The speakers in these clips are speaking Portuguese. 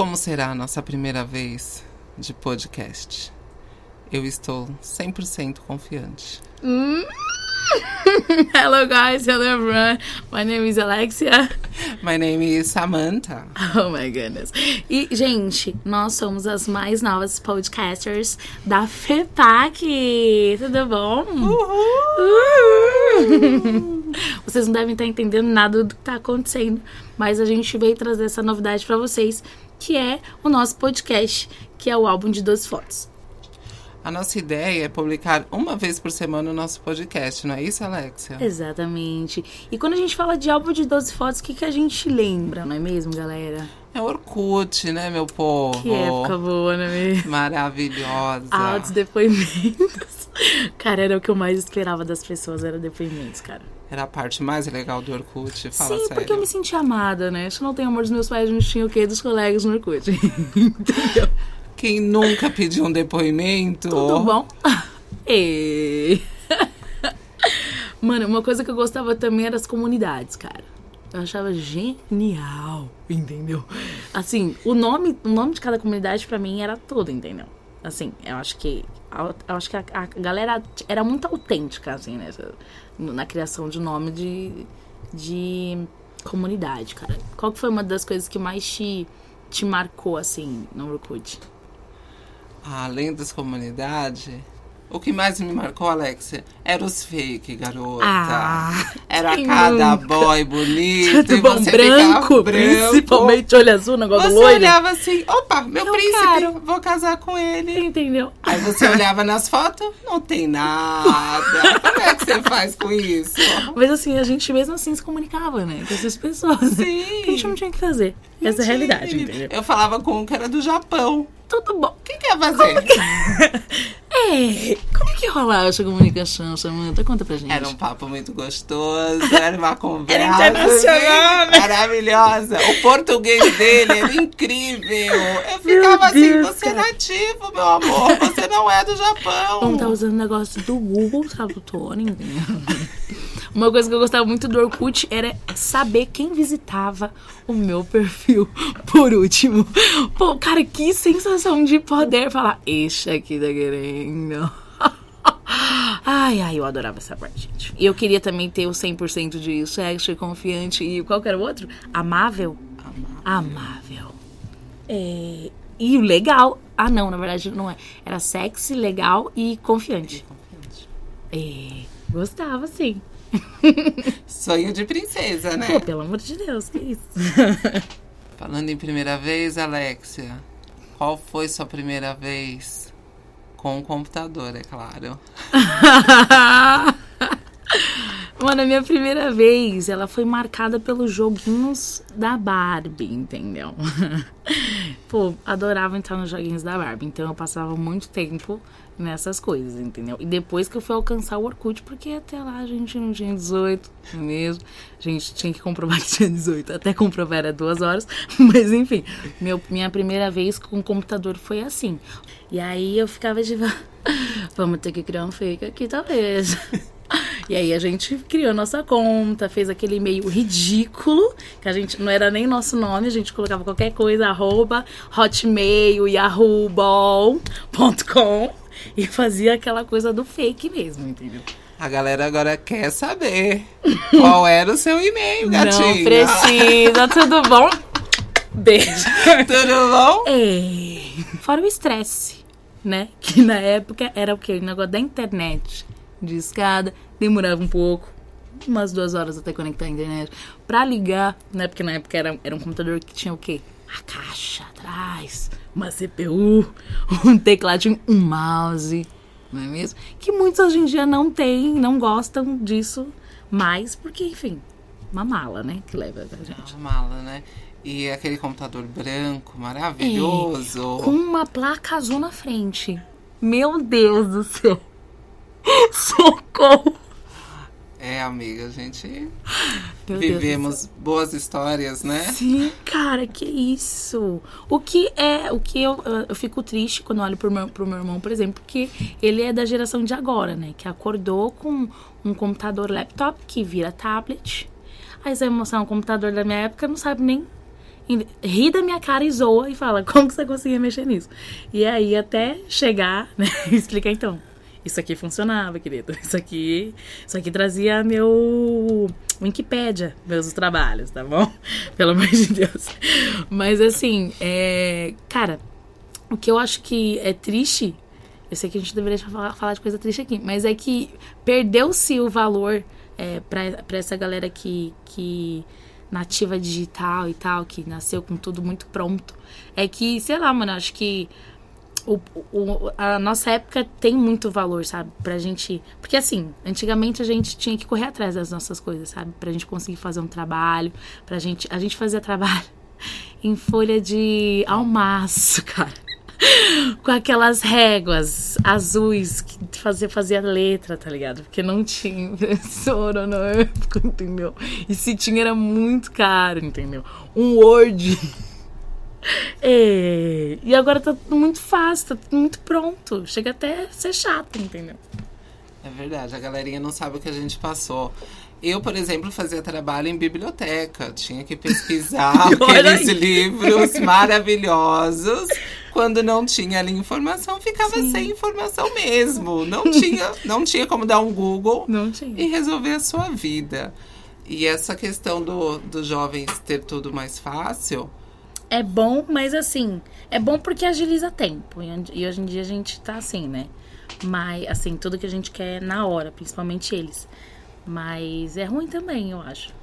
Como será a nossa primeira vez de podcast? Eu estou 100% confiante. Hum. Hello guys, hello everyone. My name is Alexia. My name is Samantha. Oh my goodness. E, gente, nós somos as mais novas podcasters da FEPAC. Tudo bom? Uhul. Vocês não devem estar entendendo nada do que está acontecendo, mas a gente veio trazer essa novidade para vocês, que é o nosso podcast, que é o álbum de 12 fotos. A nossa ideia é publicar uma vez por semana o nosso podcast, não é isso, Alexia? Exatamente. E quando a gente fala de álbum de 12 fotos, o que, que a gente lembra, não é mesmo, galera? É Orkut, né, meu povo? Que época boa, não é mesmo? Maravilhosa. Altos depoimentos. Cara, era o que eu mais esperava das pessoas, era depoimentos, cara. Era a parte mais legal do Orkut, fala Sim, sério. porque eu me senti amada, né? Se não tenho amor dos meus pais, gente tinha o quê? Dos colegas no Orkut. Entendeu? Quem nunca pediu um depoimento? Tudo bom? E... Mano, uma coisa que eu gostava também era as comunidades, cara. Eu achava genial, entendeu? Assim, o nome, o nome de cada comunidade pra mim era tudo, entendeu? Assim, eu acho que eu acho que a, a galera era muito autêntica, assim, né? Na criação de nome de, de comunidade, cara. Qual que foi uma das coisas que mais te, te marcou, assim, no Orkut? Além das comunidades, o que mais me marcou, Alexia, era os fake, garota. Ah, era cada nunca? boy bonito. Tudo bom, você branco, branco. principalmente olho azul, negócio Você loiro. olhava assim, opa, meu Eu príncipe, quero. vou casar com ele. Entendeu? Aí você olhava nas fotos, não tem nada. Como é que você faz com isso? Mas assim, a gente mesmo assim se comunicava, né? Com essas pessoas. Sim. A gente não tinha o que fazer. Essa é a realidade, Mentira. entendeu? Eu falava com um que era do Japão. Tudo bom. O que que ia fazer? É, como que rola essa comunicação, Samanta? Conta pra gente. Era um papo muito gostoso, era uma conversa internacional, assim, maravilhosa. O português dele era incrível. Eu ficava assim, você é nativo, meu amor, você não é do Japão. Vamos tá usando o negócio do Google Tradutor, entendeu? Uma coisa que eu gostava muito do Orkut era saber quem visitava o meu perfil por último. Pô, cara, que sensação de poder falar, este aqui tá querendo. Ai, ai, eu adorava essa parte, gente. E eu queria também ter o 100% de sexo, confiante e qual que era o outro? Amável? Amável. É, e o legal. Ah, não, na verdade não é. Era sexy, legal e confiante. É, gostava, sim. Sonho de princesa, né? Pô, pelo amor de Deus, que isso? Falando em primeira vez, Alexia, qual foi sua primeira vez com o computador, é claro? Mano, a minha primeira vez, ela foi marcada pelos joguinhos da Barbie, entendeu? Pô, adorava entrar nos joguinhos da Barbie, então eu passava muito tempo nessas coisas, entendeu? E depois que eu fui alcançar o Orkut, porque até lá a gente não tinha 18 não é mesmo, a gente tinha que comprovar que tinha 18, até comprovar era duas horas, mas enfim, meu, minha primeira vez com computador foi assim. E aí eu ficava de, vamos ter que criar um fake aqui, talvez. E aí a gente criou nossa conta, fez aquele e-mail ridículo, que a gente não era nem nosso nome, a gente colocava qualquer coisa, arroba, hotmail, yahoo.com e fazia aquela coisa do fake mesmo, entendeu? A galera agora quer saber qual era o seu e-mail, gatinho. Não precisa, tudo bom? Beijo. Tudo bom? É, fora o estresse, né? Que na época era o quê? O negócio da internet. De escada, demorava um pouco, umas duas horas até conectar a internet. Pra ligar, né? Porque na época era, era um computador que tinha o quê? A caixa atrás, uma CPU, um tecladinho, um mouse, não é mesmo? Que muitos hoje em dia não têm, não gostam disso mais, porque, enfim, uma mala, né? Que leva a gente. Uma mala, né? E aquele computador branco, maravilhoso. Com uma placa azul na frente. Meu Deus do céu. Socorro. Amiga, a gente Meu vivemos boas histórias, né? Sim, cara, que isso. O que é, o que eu, eu fico triste quando olho pro meu, pro meu irmão, por exemplo, porque ele é da geração de agora, né? Que acordou com um computador laptop que vira tablet. Aí você vai mostrar um computador da minha época, não sabe nem ri da minha cara e zoa e fala, como que você conseguia mexer nisso? E aí até chegar, né? Explicar então. Isso aqui funcionava, querido. Isso aqui, isso aqui trazia meu Wikipédia, meus trabalhos, tá bom? Pelo amor de Deus. Mas assim, é, cara, o que eu acho que é triste, eu sei que a gente deveria falar, falar de coisa triste aqui, mas é que perdeu-se o valor é, para essa galera que, que nativa digital e tal, que nasceu com tudo muito pronto. É que, sei lá, mano, acho que o, o, a nossa época tem muito valor, sabe? Pra gente. Porque assim, antigamente a gente tinha que correr atrás das nossas coisas, sabe? Pra gente conseguir fazer um trabalho, pra gente. A gente fazia trabalho em folha de almaço, cara. Com aquelas réguas azuis que fazia, fazia letra, tá ligado? Porque não tinha impressora na época, entendeu? E se tinha era muito caro, entendeu? Um Word é, e agora tá tudo muito fácil, tá tudo muito pronto. Chega até a ser chato, entendeu? É verdade, a galerinha não sabe o que a gente passou. Eu, por exemplo, fazia trabalho em biblioteca. Tinha que pesquisar aqueles livros maravilhosos. Quando não tinha ali informação, ficava Sim. sem informação mesmo. Não tinha, não tinha como dar um Google e resolver a sua vida. E essa questão do, dos jovens ter tudo mais fácil, é bom, mas assim, é bom porque agiliza tempo. E hoje em dia a gente tá assim, né? Mas, assim, tudo que a gente quer na hora, principalmente eles. Mas é ruim também, eu acho.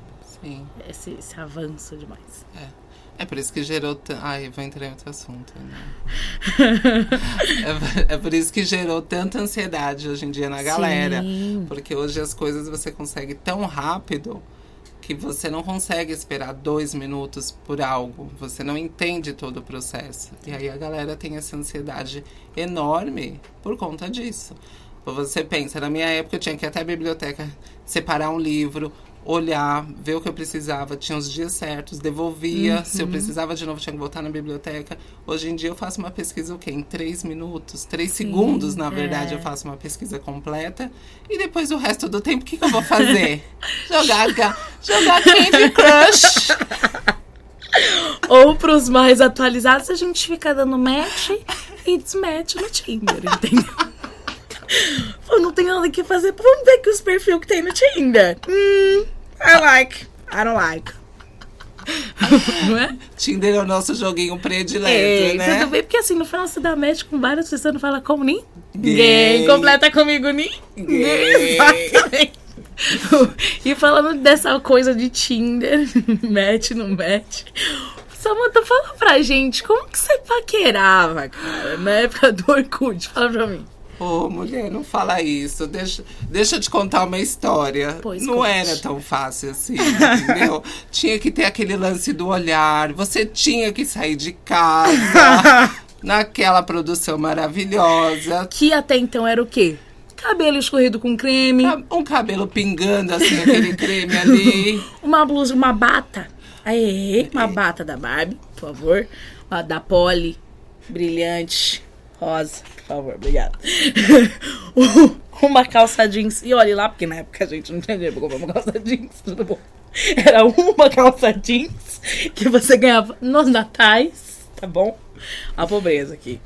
Sim. Esse, esse avanço demais. É. É por isso que gerou. T... Ai, vou entrar em outro assunto. Né? é, é, por isso que gerou tanta ansiedade hoje em dia na galera. Sim. Porque hoje as coisas você consegue tão rápido que você não consegue esperar dois minutos por algo, você não entende todo o processo. E aí a galera tem essa ansiedade enorme por conta disso. Você pensa, na minha época eu tinha que ir até a biblioteca separar um livro, olhar, ver o que eu precisava, tinha os dias certos, devolvia. Uhum. Se eu precisava de novo, tinha que voltar na biblioteca. Hoje em dia eu faço uma pesquisa o quê? Em três minutos, três Sim, segundos, na verdade, é. eu faço uma pesquisa completa. E depois o resto do tempo, o que, que eu vou fazer? jogar, jogar Candy Crush. Ou pros mais atualizados, a gente fica dando match e desmatch no Tinder, entendeu? Pô, não tem nada que fazer. Vamos ver que os perfis que tem no Tinder. Hum, I like. I don't like. não é? Tinder é o nosso joguinho predileto, é, né? Tudo bem, porque assim, no final você dá match com várias pessoas, não fala como ninguém. Ninguém completa comigo ninguém. Exatamente. e falando dessa coisa de Tinder, match, não match. Samanta, fala pra gente, como que você paquerava, cara, na época do Orkut? Fala pra mim. Ô, oh, mulher, não fala isso. Deixa, deixa eu te contar uma história. Pois não conte. era tão fácil assim, entendeu? tinha que ter aquele lance do olhar. Você tinha que sair de casa naquela produção maravilhosa. Que até então era o quê? Cabelo escorrido com creme. Um cabelo pingando, assim, aquele creme ali. Uma blusa, uma bata. Aê, uma bata da Barbie, por favor. Da Polly, brilhante, rosa favor, obrigada. uma calça jeans. E olhe lá, porque na época a gente não tinha dinheiro pra comprar uma calça jeans, tudo bom. Era uma calça jeans que você ganhava nos natais, tá bom? A pobreza aqui.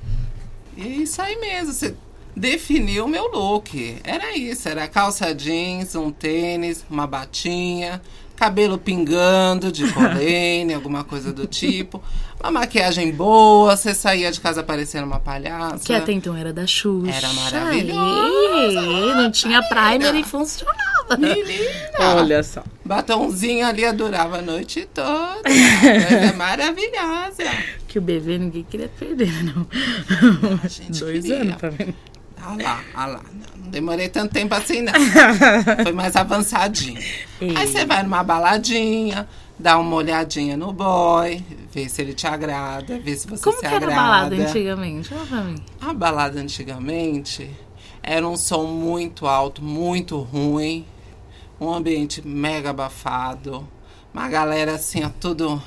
E isso aí mesmo, você definiu o meu look. Era isso, era calça jeans, um tênis, uma batinha, cabelo pingando de polene, alguma coisa do tipo. Uma maquiagem boa, você saía de casa parecendo uma palhaça. Que até então era da Xuxa. Era maravilhosa. não tinha primer e funcionava. Menina. Olha só. Batonzinho ali, adorava a noite toda. é maravilhosa. Que o bebê ninguém queria perder, não. Dois queria. anos, tá vendo? Ah lá, ah lá. Não demorei tanto tempo assim, não. Foi mais avançadinho. Aí você vai numa baladinha, dá uma olhadinha no boy, vê se ele te agrada, vê se você Como se que agrada. Como era a balada antigamente? Fala pra mim. A balada antigamente era um som muito alto, muito ruim, um ambiente mega abafado, uma galera assim, ó, tudo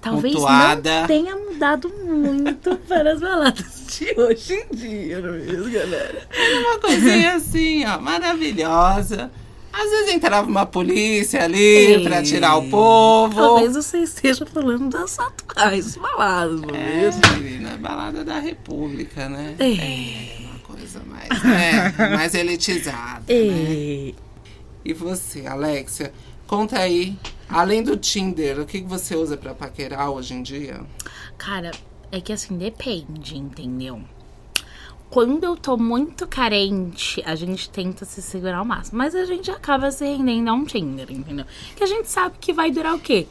Talvez mutuada. não tenha mudado muito para as baladas de hoje em dia, não é mesmo, galera? Era uma coisinha assim, ó, maravilhosa. Às vezes entrava uma polícia ali pra tirar o povo. Talvez você esteja falando das atuais baladas, não é, é menina, balada da República, né? É, uma coisa mais, né, mais elitizada, né? E você, Alexia, conta aí, além do Tinder, o que você usa pra paquerar hoje em dia? Cara, é que assim, depende, entendeu? quando eu tô muito carente, a gente tenta se segurar ao máximo. Mas a gente acaba se rendendo a um Tinder, entendeu? Que a gente sabe que vai durar o quê?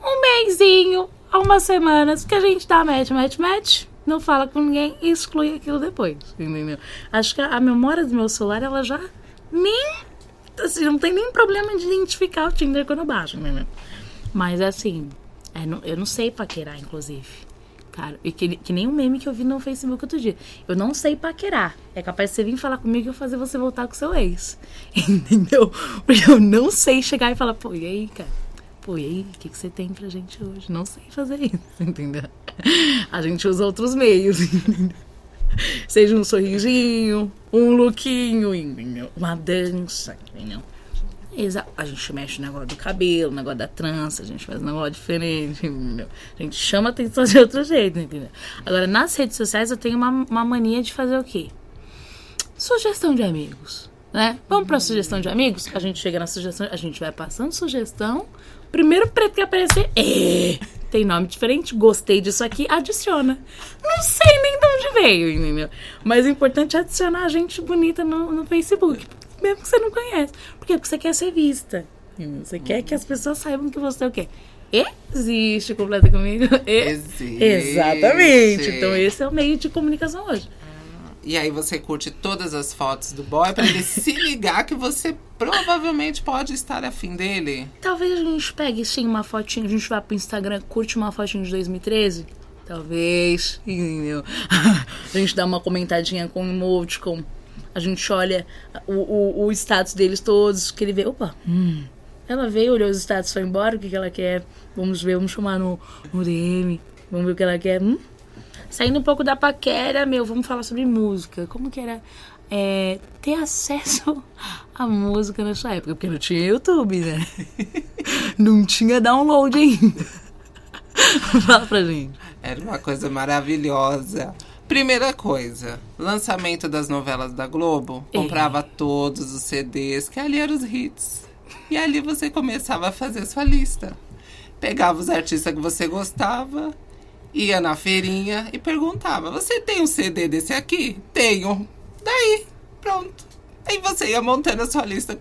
Um mêsinho, algumas semanas, que a gente dá match, match, match, não fala com ninguém e exclui aquilo depois, entendeu? Acho que a memória do meu celular, ela já nem. Assim, não tem nem problema de identificar o Tinder quando eu baixo, entendeu? Mas assim, é, eu não sei paquerar, inclusive cara. E que, que nem um meme que eu vi no Facebook outro dia. Eu não sei paquerar. É capaz de você vir falar comigo e eu fazer você voltar com seu ex. Entendeu? Porque eu não sei chegar e falar, pô, e aí, cara? Pô, e aí, o que, que você tem pra gente hoje? Não sei fazer isso, entendeu? A gente usa outros meios, entendeu? Seja um sorrisinho, um lookinho, entendeu? Uma dança, entendeu? Exato. A gente mexe no negócio do cabelo, no negócio da trança, a gente faz um negócio diferente, entendeu? A gente chama atenção de outro jeito, entendeu? Agora, nas redes sociais eu tenho uma, uma mania de fazer o quê? Sugestão de amigos, né? Vamos pra sugestão de amigos? A gente chega na sugestão, a gente vai passando sugestão. Primeiro preto que aparecer, é, tem nome diferente, gostei disso aqui, adiciona. Não sei nem de onde veio, entendeu? Mas o importante é adicionar a gente bonita no, no Facebook mesmo que você não conhece. Por quê? Porque você quer ser vista. Você quer que as pessoas saibam que você é o quê? Existe, completa comigo? Existe. Exatamente. Então esse é o meio de comunicação hoje. E aí você curte todas as fotos do boy para ele se ligar que você provavelmente pode estar afim dele. Talvez a gente pegue sim uma fotinha, a gente vá pro Instagram, curte uma fotinha de 2013. Talvez, entendeu? a gente dá uma comentadinha com emoticon a gente olha o, o, o status deles todos, que ele vê, opa, hum, ela veio, olhou os status, foi embora, o que, que ela quer? Vamos ver, vamos chamar no, no DM, vamos ver o que ela quer. Hum? Saindo um pouco da paquera, meu, vamos falar sobre música. Como que era é, ter acesso à música na sua época? Porque não tinha YouTube, né? não tinha download ainda. Fala pra gente. Era uma coisa maravilhosa. Primeira coisa, lançamento das novelas da Globo, comprava todos os CDs, que ali eram os hits. E ali você começava a fazer sua lista. Pegava os artistas que você gostava, ia na feirinha e perguntava: Você tem um CD desse aqui? Tenho. Daí, pronto. Aí você ia montando a sua lista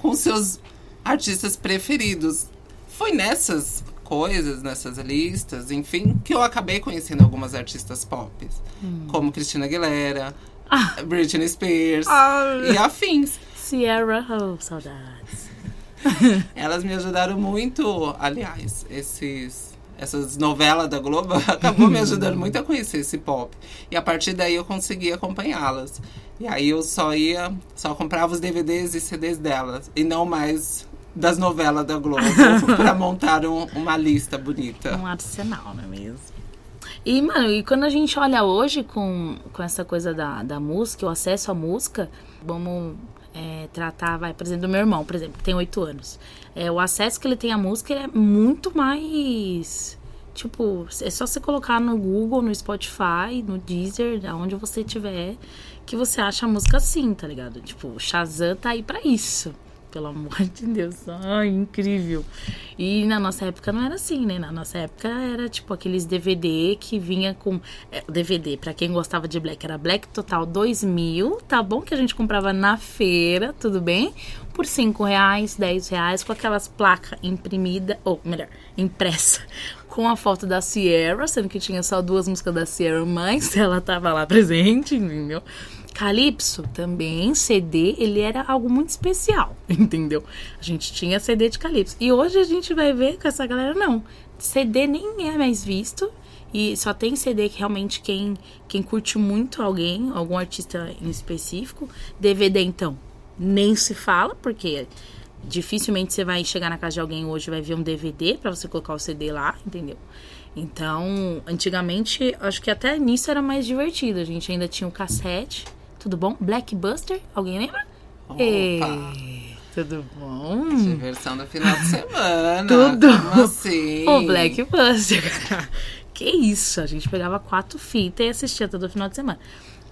com seus artistas preferidos. Foi nessas coisas nessas listas, enfim, que eu acabei conhecendo algumas artistas pop, hum. como Cristina Aguilera, ah. Britney Spears ah. e afins. Sierra, oh, saudades. Elas me ajudaram muito, aliás, esses essas novelas da Globo acabou me ajudando muito a conhecer esse pop. E a partir daí eu consegui acompanhá-las. E aí eu só ia, só comprava os DVDs e CDs delas. E não mais das novelas da Globo para montar um, uma lista bonita. Um arsenal, não é mesmo? E, mano, e quando a gente olha hoje com, com essa coisa da, da música, o acesso à música, vamos é, tratar, vai, por exemplo, do meu irmão, por exemplo, que tem oito anos. É, o acesso que ele tem à música é muito mais. Tipo, é só você colocar no Google, no Spotify, no Deezer, aonde você tiver, que você acha a música assim, tá ligado? Tipo, o Shazam tá aí pra isso pelo amor de Deus. Ai, incrível. E na nossa época não era assim, né? Na nossa época era tipo aqueles DVD que vinha com. É, DVD, para quem gostava de Black, era Black Total 2000, tá bom? Que a gente comprava na feira, tudo bem? Por 5 reais, 10 reais, com aquelas placas imprimidas, ou melhor, impressa com a foto da Sierra, sendo que tinha só duas músicas da Sierra, mas ela tava lá presente, entendeu? Calypso também, CD, ele era algo muito especial, entendeu? A gente tinha CD de Calypso. E hoje a gente vai ver com essa galera, não. CD nem é mais visto. E só tem CD que realmente quem, quem curte muito alguém, algum artista em específico. DVD, então, nem se fala, porque dificilmente você vai chegar na casa de alguém hoje e vai ver um DVD para você colocar o CD lá, entendeu? Então, antigamente, acho que até nisso era mais divertido. A gente ainda tinha o cassete tudo bom? Blackbuster, alguém lembra? Opa. Tudo bom? Diversão do final de semana. Tudo. Como assim? O Blackbuster, cara. Que isso? A gente pegava quatro fitas e assistia todo final de semana.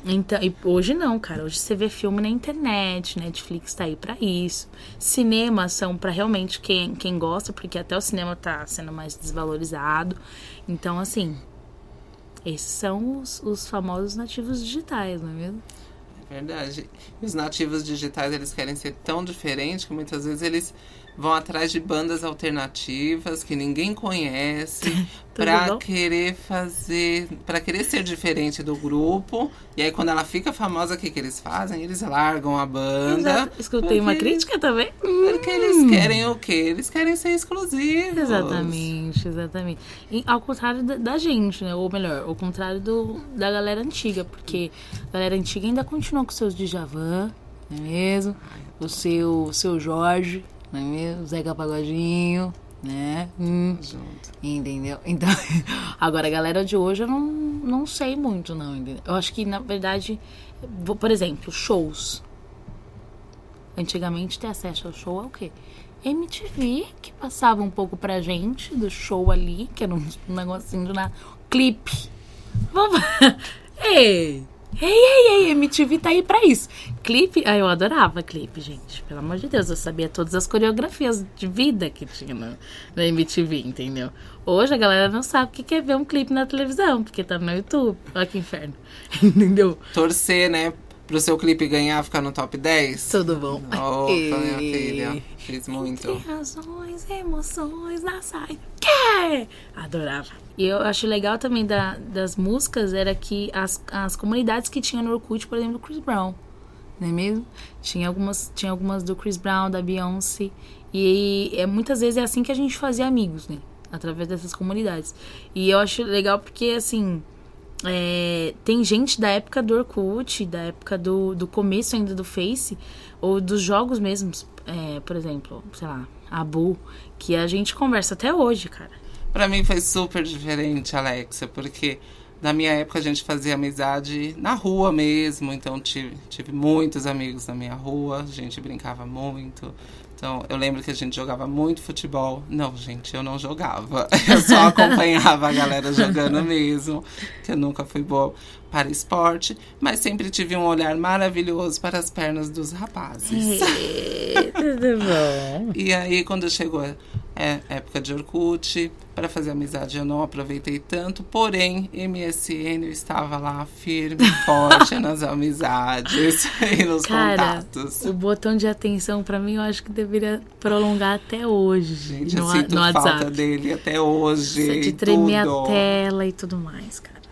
Então, hoje não, cara. Hoje você vê filme na internet, Netflix tá aí pra isso. Cinema são pra realmente quem, quem gosta, porque até o cinema tá sendo mais desvalorizado. Então, assim, esses são os, os famosos nativos digitais, não é mesmo? É verdade. Os nativos digitais, eles querem ser tão diferentes que muitas vezes eles vão atrás de bandas alternativas que ninguém conhece para querer fazer, para querer ser diferente do grupo. E aí quando ela fica famosa, o que que eles fazem? Eles largam a banda. Exato. Escutei uma crítica também. Porque hum. eles querem o quê? Eles querem ser exclusivos. Exatamente, exatamente. E ao contrário da, da, gente, né? Ou melhor, ao contrário do, da galera antiga, porque a galera antiga ainda continua com seus Djavan, não é mesmo? O seu, o seu Jorge, não é mesmo? Zeca Pagodinho, né? Hum, Junto. Entendeu? Então, agora a galera de hoje eu não, não sei muito, não. Entendeu? Eu acho que, na verdade, vou, por exemplo, shows. Antigamente ter acesso ao show é o quê? MTV, que passava um pouco pra gente do show ali, que era um, um negocinho na clipe. Vamos. Ei! Ei, ei, ei, MTV tá aí pra isso. Clipe, ah, eu adorava clipe, gente. Pelo amor de Deus, eu sabia todas as coreografias de vida que tinha na, na MTV, entendeu? Hoje a galera não sabe o que é ver um clipe na televisão, porque tá no YouTube. Olha que inferno. entendeu? Torcer, né? Pro seu clipe ganhar, ficar no top 10? Tudo bom. Opa, e... minha filha. Fiz muito. Entre razões, emoções, na saia. Que? Adorava. E eu acho legal também da, das músicas era que as, as comunidades que tinham no Orkut, por exemplo, do Chris Brown, não é mesmo? Tinha algumas, tinha algumas do Chris Brown, da Beyoncé. E é, muitas vezes é assim que a gente fazia amigos, né? Através dessas comunidades. E eu acho legal porque, assim, é, tem gente da época do Orkut, da época do, do começo ainda do Face, ou dos jogos mesmos, é, por exemplo, sei lá, Abu, que a gente conversa até hoje, cara. Para mim foi super diferente, Alexia, porque na minha época a gente fazia amizade na rua mesmo, então tive, tive muitos amigos na minha rua, a gente brincava muito. Então eu lembro que a gente jogava muito futebol. Não, gente, eu não jogava. Eu só acompanhava a galera jogando mesmo, que eu nunca fui boa para esporte, mas sempre tive um olhar maravilhoso para as pernas dos rapazes. tudo bom. e aí quando chegou é, época de Orkut, para fazer amizade eu não aproveitei tanto, porém, MSN eu estava lá firme, forte nas amizades e nos Cara, contatos. O botão de atenção para mim eu acho que deveria prolongar até hoje. Gente, no, eu sinto no falta WhatsApp. dele até hoje. De tremer tudo. a tela e tudo mais, cara.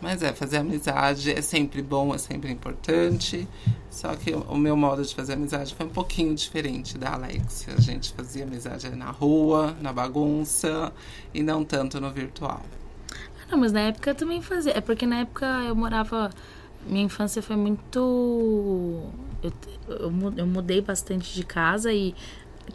Mas é, fazer amizade é sempre bom, é sempre importante. Só que o meu modo de fazer amizade foi um pouquinho diferente da Alexia. A gente fazia amizade na rua, na bagunça e não tanto no virtual. Ah, não, mas na época eu também fazia. É porque na época eu morava. Minha infância foi muito. Eu, eu, eu mudei bastante de casa e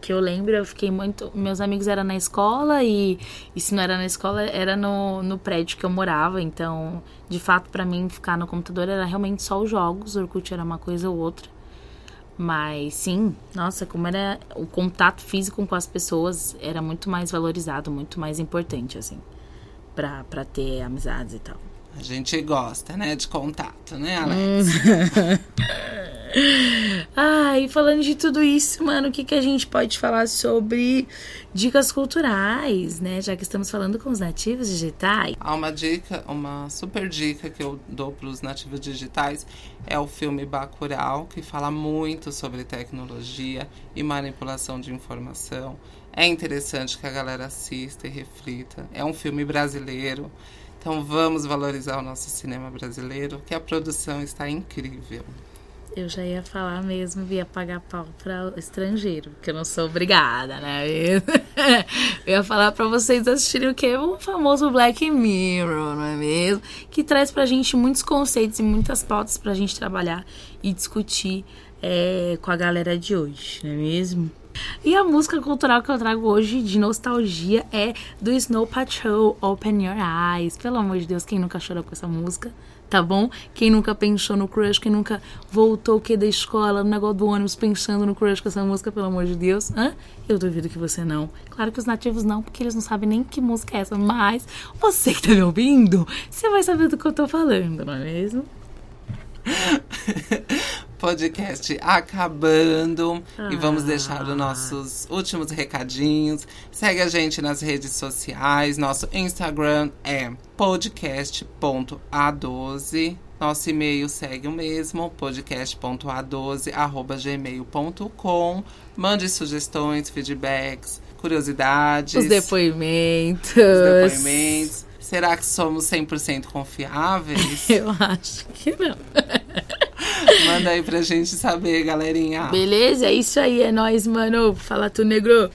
que eu lembro, eu fiquei muito. Meus amigos eram na escola e, e se não era na escola, era no, no prédio que eu morava. Então, de fato, para mim, ficar no computador era realmente só os jogos. O Orkut era uma coisa ou outra. Mas sim, nossa, como era o contato físico com as pessoas era muito mais valorizado, muito mais importante, assim, pra, pra ter amizades e tal. A gente gosta, né, de contato, né, Alex? ah, e falando de tudo isso, mano, o que, que a gente pode falar sobre dicas culturais, né? Já que estamos falando com os nativos digitais. Há uma dica, uma super dica que eu dou para os nativos digitais é o filme Bacurau, que fala muito sobre tecnologia e manipulação de informação. É interessante que a galera assista e reflita. É um filme brasileiro. Então vamos valorizar o nosso cinema brasileiro, que a produção está incrível. Eu já ia falar mesmo, ia pagar pau para estrangeiro, porque eu não sou obrigada, né? Eu ia falar para vocês assistirem o que? O famoso Black Mirror, não é mesmo? Que traz pra gente muitos conceitos e muitas pautas pra gente trabalhar e discutir é, com a galera de hoje, não é mesmo? E a música cultural que eu trago hoje de nostalgia é do Snow Patrol, Open Your Eyes. Pelo amor de Deus, quem nunca chorou com essa música? Tá bom? Quem nunca pensou no crush, quem nunca voltou o que da escola, no negócio do ônibus, pensando no crush com essa música, pelo amor de Deus? Hã? Eu duvido que você não. Claro que os nativos não, porque eles não sabem nem que música é essa, mas você que tá me ouvindo, você vai saber do que eu tô falando, não é mesmo? podcast acabando ah. e vamos deixar os nossos últimos recadinhos. Segue a gente nas redes sociais. Nosso Instagram é podcast.a12. Nosso e-mail segue o mesmo, podcast.a12@gmail.com. Mande sugestões, feedbacks, curiosidades, os depoimentos. Os depoimentos. Será que somos 100% confiáveis? Eu acho que não. Manda aí pra gente saber, galerinha. Beleza? É isso aí, é nóis, mano. Fala tu, negro.